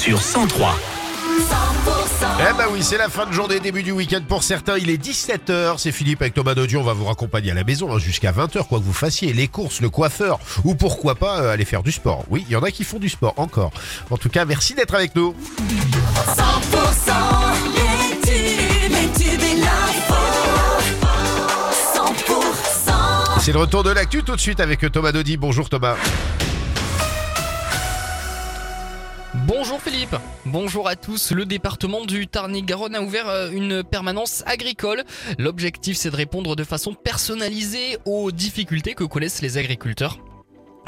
sur 103. Eh ben oui, c'est la fin de journée, début du week-end pour certains. Il est 17h, c'est Philippe avec Thomas Dodion. On va vous raccompagner à la maison hein, jusqu'à 20h, quoi que vous fassiez. Les courses, le coiffeur ou pourquoi pas euh, aller faire du sport. Oui, il y en a qui font du sport encore. En tout cas, merci d'être avec nous. 100% les tubes, les tubes et l'info. 100% C'est le retour de l'actu tout de suite avec Thomas Dodi. Bonjour Thomas. Bonjour Philippe, bonjour à tous. Le département du Tarn-et-Garonne a ouvert euh, une permanence agricole. L'objectif c'est de répondre de façon personnalisée aux difficultés que connaissent les agriculteurs.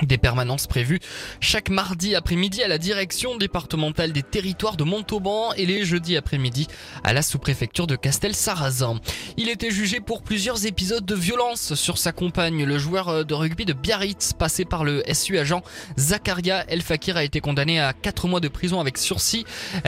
Des permanences prévues chaque mardi après-midi à la direction départementale des territoires de Montauban et les jeudis après-midi à la sous-préfecture de Castel-Sarrazin. Il était jugé pour plusieurs épisodes de violence sur sa compagne. Le joueur de rugby de Biarritz, passé par le SU agent Zakaria El Fakir, a été condamné à 4 mois de prison avec sursis.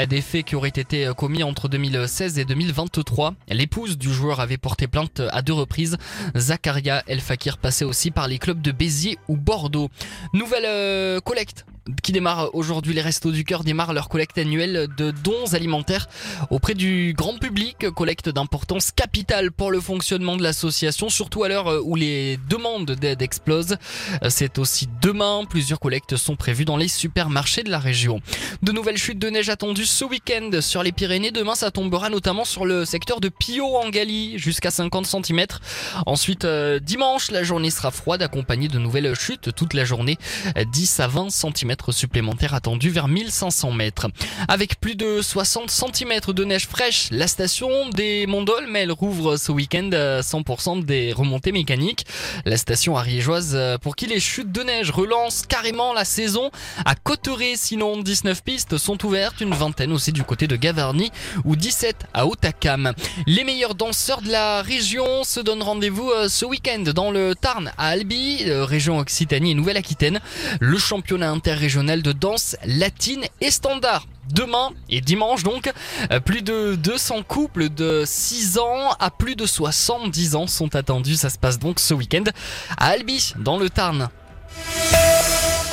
Des faits qui auraient été commis entre 2016 et 2023. L'épouse du joueur avait porté plainte à deux reprises. Zakaria El Fakir passait aussi par les clubs de Béziers ou Bordeaux. Nouvelle euh, collecte qui démarre aujourd'hui. Les Restos du Cœur démarrent leur collecte annuelle de dons alimentaires auprès du grand public. Collecte d'importance capitale pour le fonctionnement de l'association, surtout à l'heure où les demandes d'aide explosent. C'est aussi demain. Plusieurs collectes sont prévues dans les supermarchés de la région. De nouvelles chutes de neige attendues ce week-end sur les Pyrénées. Demain, ça tombera notamment sur le secteur de Pio en Galie, jusqu'à 50 cm. Ensuite, euh, dimanche, la journée sera froide, accompagnée de nouvelles chutes toute la journée. 10 à 20 cm supplémentaires attendus vers 1500 mètres. Avec plus de 60 cm de neige fraîche, la station des Mondols, mais elle rouvre ce week-end à 100% des remontées mécaniques. La station ariégeoise euh, pour qui les chutes de neige relancent carrément la saison. À Cotteret, sinon 19 pistes sont ouvertes, une vingtaine aussi du côté de Gavarnie ou 17 à Otakam. Les meilleurs danseurs de la région se donnent rendez-vous euh, ce week-end dans le Tarn à Albi, euh, région Occitanie et Nouvelle-Aquitaine. Le championnat interrégional de danse latine et standard. Demain et dimanche donc, euh, plus de 200 couples de 6 ans à plus de 70 ans sont attendus. Ça se passe donc ce week-end à Albi, dans le Tarn.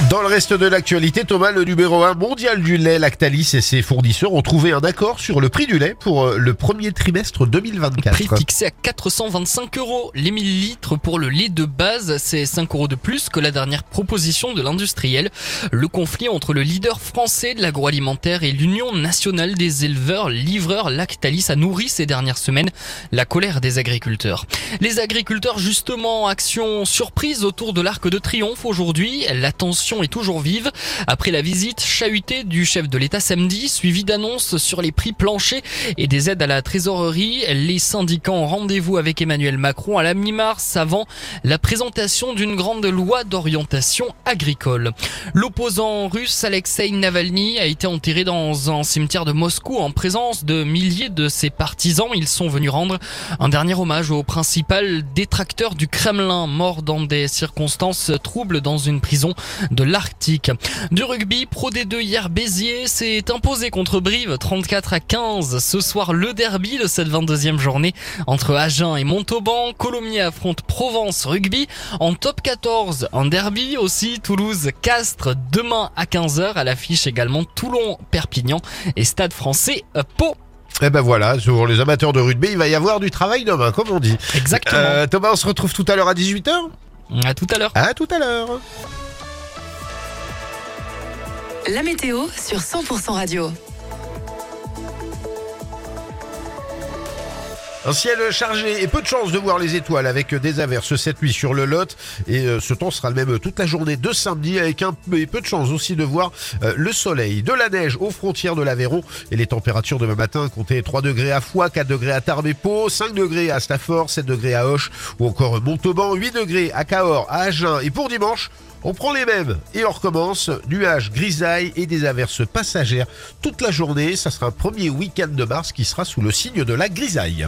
Dans le reste de l'actualité, Thomas, le numéro 1 mondial du lait, Lactalis et ses fournisseurs ont trouvé un accord sur le prix du lait pour euh, le premier trimestre 2024. Prix fixé à 425 euros. Les millilitres pour le lait de base, c'est 5 euros de plus que la dernière proposition de l'industriel. Le conflit entre le leader français de l'agroalimentaire et l'Union nationale des éleveurs livreurs Lactalis a nourri ces dernières semaines la colère des agriculteurs. Les agriculteurs justement, action surprise autour de l'Arc de Triomphe aujourd'hui. La tension est toujours vive. Après la visite chahutée du chef de l'État samedi, suivie d'annonces sur les prix planchers et des aides à la trésorerie, les syndicats ont rendez-vous avec Emmanuel Macron à la mi-mars avant la présentation d'une grande loi d'orientation agricole. L'opposant russe Alexei Navalny a été enterré dans un cimetière de Moscou en présence de milliers de ses partisans. Ils sont venus rendre un dernier hommage au principal détracteur du Kremlin, mort dans des circonstances troubles dans une prison de l'Arctique. Du rugby, Pro D2 hier, Béziers s'est imposé contre Brive 34 à 15. Ce soir, le derby de cette 22e journée entre Agen et Montauban. Colomiers affronte Provence Rugby. En top 14, un derby aussi, Toulouse-Castres demain à 15h. À l'affiche également Toulon-Perpignan et Stade français euh, Pau. Eh ben voilà, pour les amateurs de rugby, il va y avoir du travail demain, comme on dit. Exactement. Euh, Thomas, on se retrouve tout à l'heure à 18h À tout à l'heure. À tout à l'heure. La météo sur 100% radio. Un ciel chargé et peu de chance de voir les étoiles avec des averses cette nuit sur le Lot. Et euh, ce temps sera le même toute la journée de samedi avec un peu, et peu de chance aussi de voir euh, le soleil. De la neige aux frontières de l'Aveyron et les températures demain matin comptaient 3 degrés à Foix, 4 degrés à Tarbes et Pau, 5 degrés à Stafford, 7 degrés à Hoche ou encore Montauban, 8 degrés à Cahors, à Agen. Et pour dimanche, on prend les mêmes et on recommence. Nuages, grisailles et des averses passagères toute la journée. Ça sera un premier week-end de mars qui sera sous le signe de la grisaille.